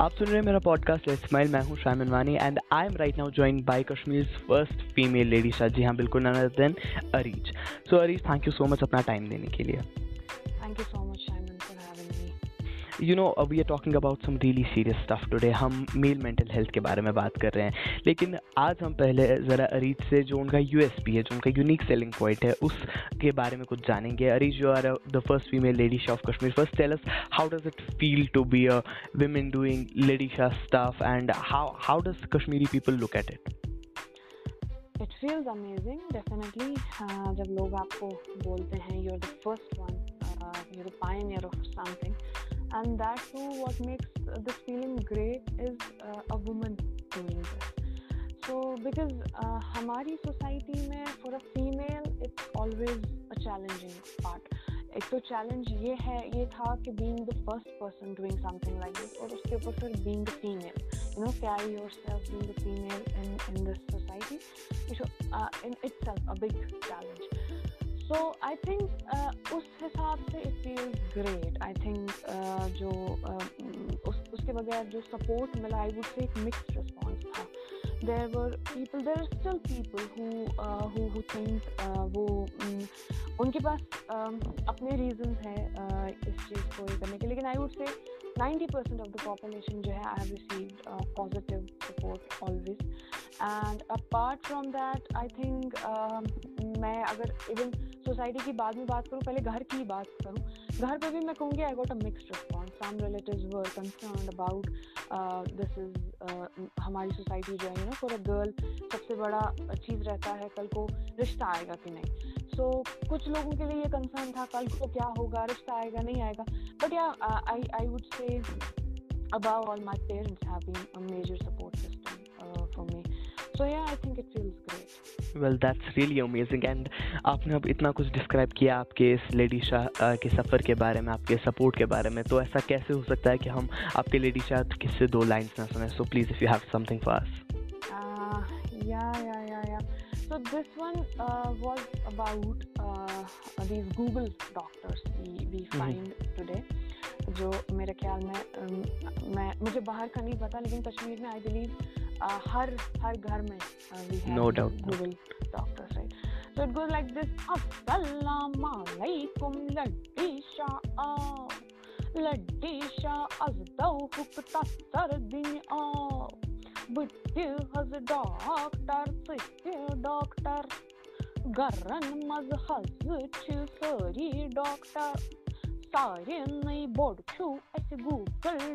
आप सुन रहे हैं मेरा पॉडकास्ट स्माइल मैं हूँ Shayam Wani and I am right now join by Kashmir first female lady Shah ji हाँ बिल्कुल none then Areej. So Areej thank you so much अपना टाइम देने के लिए। You know we are talking about some really serious stuff today हम male mental health के बारे में बात कर रहे हैं। लेकिन आज हम पहले ज़रा अरीज से जो उनका USP है, जो उनका यूनिक सेलिंग पॉइंट है, उसके बारे में कुछ जानेंगे। Areej you are the first female lady of Kashmir first tell us how does it feel to be a women doing lady shah stuff and how how does kashmiri people look at it? It feels amazing definitely जब लोग आपको बोलते हैं you are the first one you are the of something and that too what makes this feeling great is a woman doing this so because हमारी society में for a female it's always a challenging part एक तो challenge ये है ये था कि being the first person doing something like this और उसके ऊपर फिर being the female you know carry yourself being the female in in this society in itself a big challenge so I think उस हिसाब से it feels great I think जो uh, उस उसके बगैर जो सपोर्ट मिला आई वुड से एक मिक्स्ड रिस्पॉन्स था. There were people there are still people think uh, वो um, उनके पास um, अपने रीजंस हैं uh, इस चीज़ को करने के लेकिन आई वुड से 90 परसेंट ऑफ़ द पॉपुलेशन जो है I have received positive support always and apart from that I think मैं अगर इवन सोसाइटी की बाद में बात करूँ पहले घर की बात करूँ। घर पे भी मैं कहूँगी I got a mixed response some relatives were concern about this is हमारी सोसाइटी जो है नो फॉर अ गर्ल सबसे बड़ा चीज़ रहता है कल को रिश्ता आएगा कि नहीं। सो so, कुछ लोगों के लिए ये कंसर्न था कल को क्या होगा रिश्ता आएगा नहीं आएगा। But yeah I I would say above all my parents major support system. uh, for me so yeah i think it feels great. Well that's really amazing. And आपने अब इतना कुछ डिस्क्राइब किया आपके इस लेडी शाह के सफ़र के बारे में आपके सपोर्ट के बारे में। तो ऐसा कैसे हो सकता है कि हम आपके लेडी शाह किससे दो लाइंस ना सुने? So please if you have something for us yeah yeah yeah yeah. So this one uh, was about uh, these google doctors we, we find mm-hmm. today. जो मेरे ख्याल में मैं मुझे बाहर का नहीं पता लेकिन कश्मीर में आई बिलीव हर हर घर में no doubt Google doctors right so it goes like this अस्सलाम वालेकुम लड्डीशा लड्डीशा अजदौ हुकता सरदिन आ बिट्टी हज डॉक्टर सिट्टी डॉक्टर गरन मज हज छ सरी doctor Sarını borçlu esi Google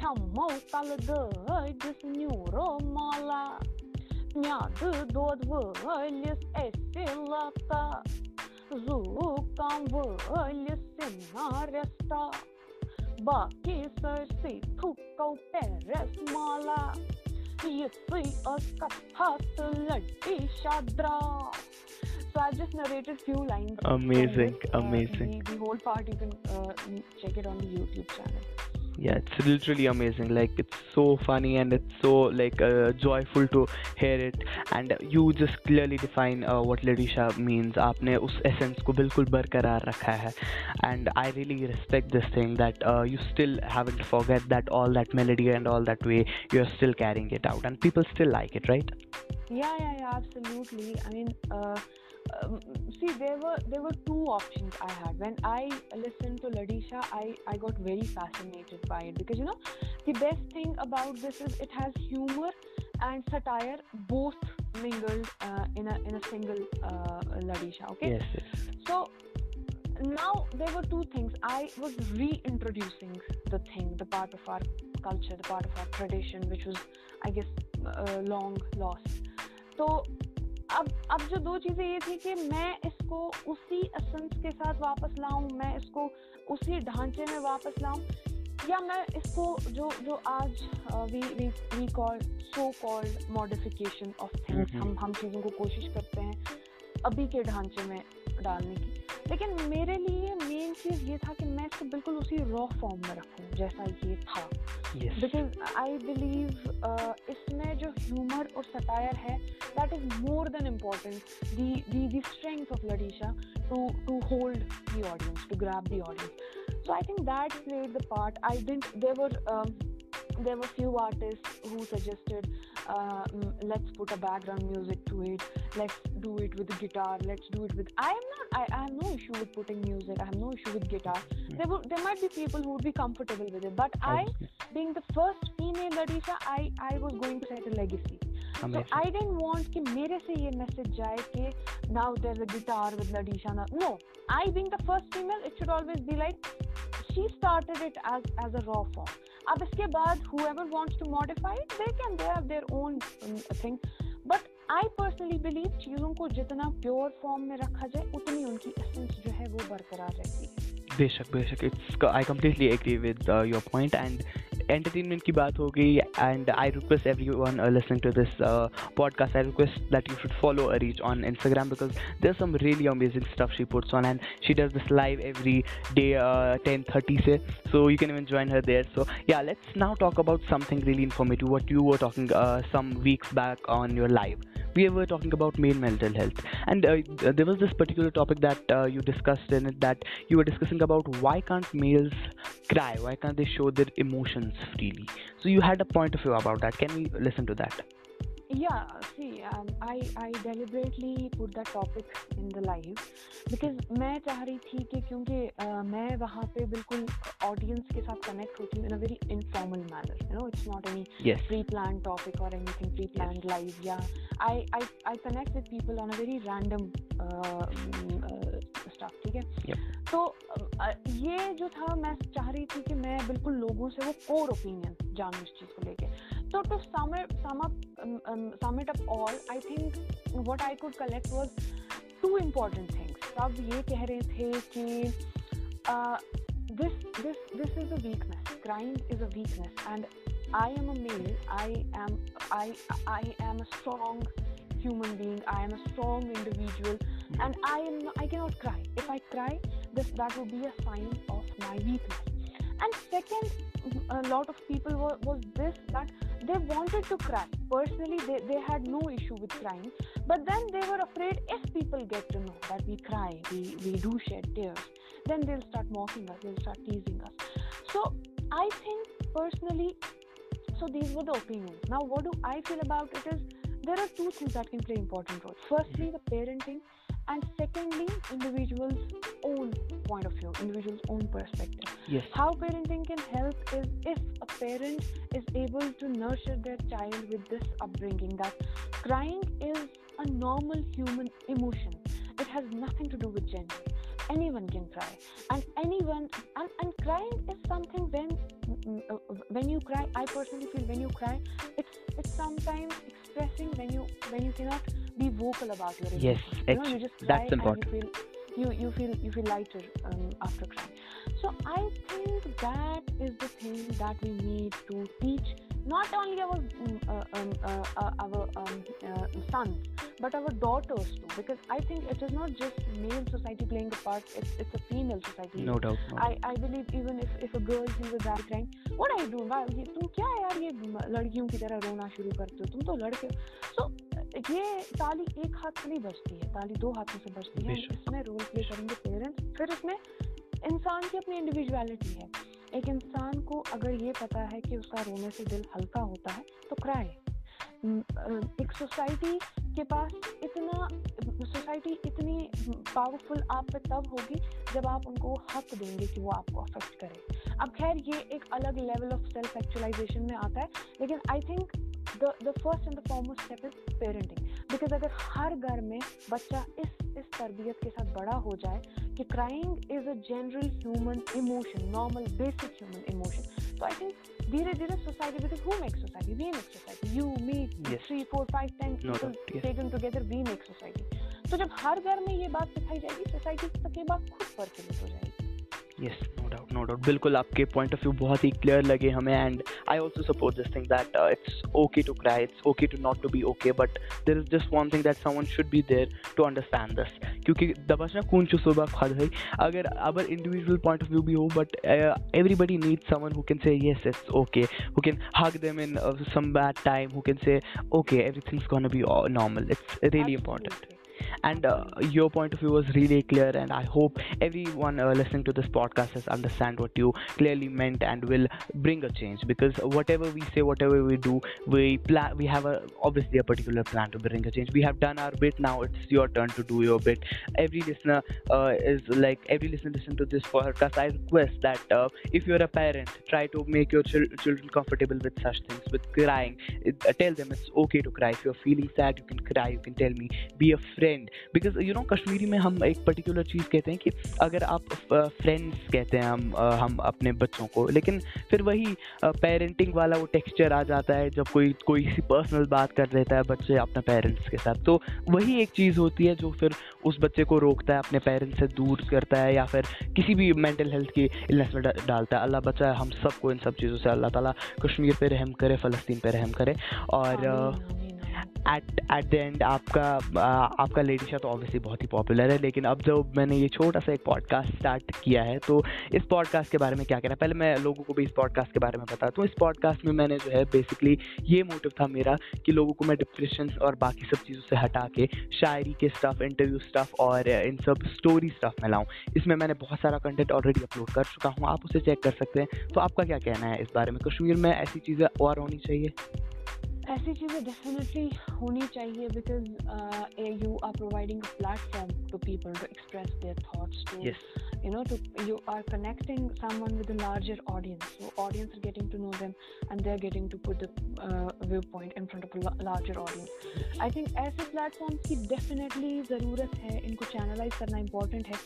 çamol salıdı düz nüro mala. Miadı dod völis esilata Zuktan völis sinaresta Baki sörsi tukau peres mala. Yısı ıskatatı lölti şadra So I've just narrated few lines. Amazing, uh, amazing. The, the, whole part you can uh, check it on the YouTube channel. yeah it's literally amazing like it's so funny and it's so like uh, joyful to hear it and you just clearly define uh, what ladisha means आपने उस essence को बिल्कुल बरकरार रखा है and I really respect this thing that uh, you still haven't forget that all that melody and all that way you're still carrying it out and people still like it right yeah yeah yeah absolutely I mean uh, um, see there were there were two options i had. When i listened to ladisha i i got very fascinated by it because you know the best thing about this is it has humor and satire both mingled uh, in a in a single uh, ladisha okay? Yes, yes. So now there were two things. I was reintroducing the thing the part of our culture the part of our tradition which was i guess uh, long lost. So अब अब जो दो चीज़ें ये थी कि मैं इसको उसी एसेंस के साथ वापस लाऊं मैं इसको उसी ढांचे में वापस लाऊं या मैं इसको जो जो आज we we we call so called modification of things हम हम चीज़ों को कोशिश करते हैं अभी के ढांचे में डालने की। लेकिन मेरे लिए मेन चीज़ ये था कि मैं इसको बिल्कुल उसी रॉ फॉर्म में रखूँ जैसा ये था। बिकॉज़ आई बिलीव इसमें जो ह्यूमर और सटायर है that is more than important the strength of लडीशा to to hold the audience to grab the audience so I think that played the part I didn't there were few artists who suggested uh, let's put a background music to it. Let's do it with guitar. Let's do it with i am not i, I have no issue with putting music. I have no issue with guitar. Mm-hmm. there will there might be people who would be comfortable with it but i being the first female Ladisha, i i was going to set a legacy I didn't want कि मेरे से ये message जाए कि now there's a guitar with Ladisha. No, I being the first female, it should always be like she started it as as a raw form. अब इसके बाद whoever wants to modify it they can they have their own um, thing but I personally believe चीज़ों को जितना pure form में रखा जाए उतनी उनकी essence जो है वो बरकरार रहती है बेशक बेशक it's I completely agree with your point and entertainment ki baat ho and I request everyone uh, listening to this uh, podcast I request that you should follow Arij on Instagram because there's some really amazing stuff she puts on and she does this live every day uh, at 10:30 so you can even join her there. So yeah let's now talk about something really informative what you were talking some weeks back on your live. We were talking about male mental health and there was this particular topic that you discussed in it that you were discussing about why can't males cry? Why can't they show their emotions? freely so you had a point of view about that can we listen to that yeah see um, i i deliberately put that topic in the live because मैं चाह रही थी कि क्योंकि uh, मैं वहाँ पे बिल्कुल ऑडियंस के साथ कनेक्ट होती हूँ in a very informal manner you know it's not any pre plan topic और anything pre plan live yeah I I I connect with people on a very random stuff ठीक है? तो ये जो था मैं चाह रही थी कि मैं बिल्कुल लोगों से वो कोर ओपिनियन जानू इस चीज़ को लेके। तो to sum it all I think what I could collect was two important things सब ये कह रहे थे कि this this this is a weakness crime is a weakness and I am a male I am I I am a strong human being I am a strong individual and I am I cannot cry. If I cry, this that will be a sign of my weakness. And second, a lot of people were was this that they wanted to cry. Personally they, they had no issue with crying. But then they were afraid if people get to know that we cry we, we do shed tears then they'll start mocking us they'll start teasing us. So i think personally so these were the opinions. Now what do i feel about it is there are two things that can play important roles firstly mm-hmm. the parenting and secondly individuals own point of view individual's own perspective. Yes. How parenting can help is if a parent is able to nurture their child with this upbringing that crying is a normal human emotion. It has nothing to do with gender. Anyone can cry. And anyone and, and crying is something when uh, when you cry i personally feel when you cry it's it's sometimes expressing when you when you cannot be vocal about your emotions. Yes, you, know, you just that's important. you feel you, you feel you feel lighter um, after crying. So I think that is the thing that we need to teach not only our mm, uh, um, uh, uh, our um, uh, sons but our daughters too because i think it is not just male society playing a part it's, it's a female society no doubt no. I, I believe even if, if a girl sees a guy crying what I do ये तुम क्या यार ये लड़कियों की तरह रोना शुरू करते हो तुम तो लड़के हो so ये ताली एक हाथ से नहीं बजती है ताली दो हाथों से बजती है इसमें रोल प्ले करेंगे पेरेंट्स फिर इसमें इंसान की अपनी इंडिविजुअलिटी है एक इंसान को अगर ये पता है कि उसका रोने से दिल हल्का होता है तो क्राए एक सोसाइटी के पास इतना सोसाइटी इतनी पावरफुल आप पे तब होगी जब आप उनको हक देंगे कि वो आपको अफेक्ट करे. अब खैर, ये एक अलग लेवल ऑफ़ सेल्फ एक्चुअलाइजेशन में आता है, लेकिन I think the the first and the foremost step is parenting because अगर हर घर में बच्चा इस इस तरबियत के साथ बड़ा हो जाए कि crying is a general human emotion normal basic human emotion तो आई थिंक धीरे धीरे society because who make society we make society you me three four five ten people taken together we make society तो जब हर घर में ये बात सिखाई जाएगी सोसाइटी तक ये बात खुद प्रचलित हो जाएगी। Yes no doubt no doubt बिल्कुल आपके पॉइंट ऑफ़ व्यू बहुत ही क्लियर लगे हमें and I also suppose this thing that it's okay to cry it's okay to not to be okay but there is just one thing that someone should be there to understand this क्योंकि दबाश ना कौन चू सुबह खद है। अगर अब individual point of view भी हो but everybody need someone who can say yes it's okay who can hug them in some bad time who can say okay every things can be normal it's really important and uh, your point of view was really clear and i hope everyone uh, listening to this podcast has understand what you clearly meant and will bring a change. Because whatever we say whatever we do we plan we have a obviously a particular plan to bring a change. We have done our bit. Now it's your turn to do your bit. Every listener uh, is like every listener listen to this podcast i request that uh, if you're a parent try to make your chil- children comfortable with such things with crying. It, uh, tell them it's okay to cry. If you're feeling sad you can cry. You can tell me be a friend because you know Kashmiri में हम एक particular चीज़ कहते हैं कि अगर आप friends कहते हैं हम हम अपने बच्चों को लेकिन फिर वही पेरेंटिंग वाला वो टेक्सचर आ जाता है जब कोई कोई सी पर्सनल बात कर देता है बच्चे अपने पेरेंट्स के साथ। तो वही एक चीज़ होती है जो फिर उस बच्चे को रोकता है अपने पेरेंट्स से दूर करता है या फिर किसी भी मेंटल हेल्थ की इलनेस में डालता है। अल्लाह बचा हम सबको इन सब चीज़ों से अल्लाह ताला कश्मीर पे रहम करे फ़लस्तीन पे रहम करे। और एट एट द एंड आपका आ, आपका लेडीशा तो ऑब्वियसली बहुत ही पॉपुलर है लेकिन अब जब मैंने ये छोटा सा एक पॉडकास्ट स्टार्ट किया है तो इस पॉडकास्ट के बारे में क्या कहना पहले मैं लोगों को भी इस पॉडकास्ट के बारे में बताता हूँ। इस पॉडकास्ट में मैंने जो है बेसिकली ये मोटिव था मेरा कि लोगों को मैं डिप्रेशन और बाकी सब चीज़ों से हटा के शायरी के स्टफ़ इंटरव्यू स्टफ़ और इन सब स्टोरी स्टफ़ में लाऊँ। इसमें मैंने बहुत सारा कंटेंट ऑलरेडी अपलोड कर चुका हूँ। आप उसे चेक कर सकते हैं। तो आपका क्या कहना है इस बारे में? कश्मीर में ऐसी चीज़ें और होनी चाहिए? ऐसी चीज़ें डेफिनेटली होनी चाहिए because you are providing a platform to people to express their thoughts to yes you know to you are connecting someone with a larger audience so audience are getting to know them and they're getting to put the uh, viewpoint in front of a la- larger audience i think ऐसे platforms की definitely ज़रूरत है इनको channelize करना important है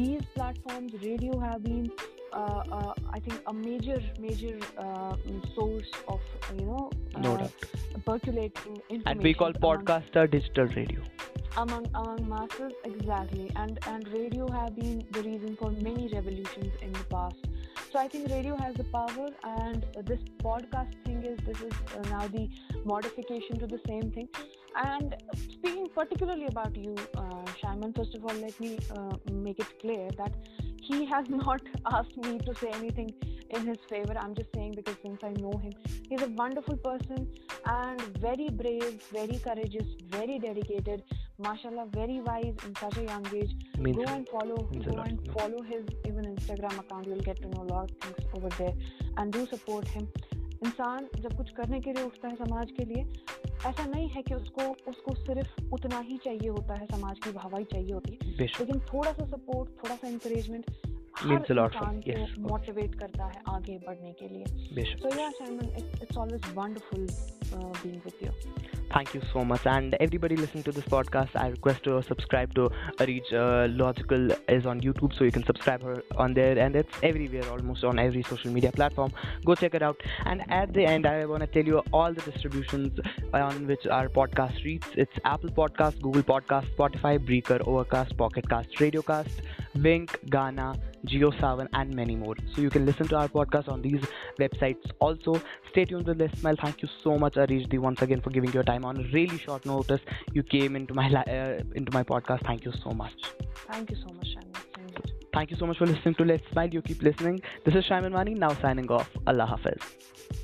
these platforms radio have been uh, uh, I think a major major uh, source of you know No uh, percolating information And we call podcast a digital radio. among among masses exactly. And and radio have been the reason for many revolutions in the past. So i think radio has the power and uh, this podcast thing is this is uh, now the modification to the same thing. And speaking particularly about you uh, Shaiman, first of all let me uh, make it clear that he has not asked me to say anything in his favor i'm just saying because since i know him he's a wonderful person and very brave very courageous very dedicated mashallah very wise in such a young age Means go and follow means a go lot, and no. follow his even instagram account you'll get to know a lot of things over there and do support him इंसान जब कुछ करने के लिए उठता है समाज के लिए ऐसा नहीं है कि उसको उसको सिर्फ़ उतना ही चाहिए होता है समाज की भावाई चाहिए होती है। लेकिन थोड़ा सा सपोर्ट थोड़ा सा इंकरेजमेंट मोटिवेट करता है आगे बढ़ने के लिए। सो या it's always wonderful being with you. Thank you so much. And everybody listening to this podcast, I request to subscribe to Arij uh, Logical is on YouTube, so you can subscribe her on there, and it's everywhere, almost on every social media platform. Go check it out. And at the end, I want to tell you all the distributions on which our podcast reads. It's Apple Podcast, Google Podcast, Spotify, Breaker, Overcast, Pocket Cast, Radiocast, Wink, Ghana, GeoSavan, and many more. So you can listen to our podcast on these websites. Also, stay tuned with Let's Smile. Thank you so much, Arishdi, once again for giving your time on really short notice. You came into my uh, into my podcast. Thank you so much. Thank you so much, here. Thank you so much for listening to Let's Smile. You keep listening. This is Shaiman Wani now signing off. Allah Hafiz.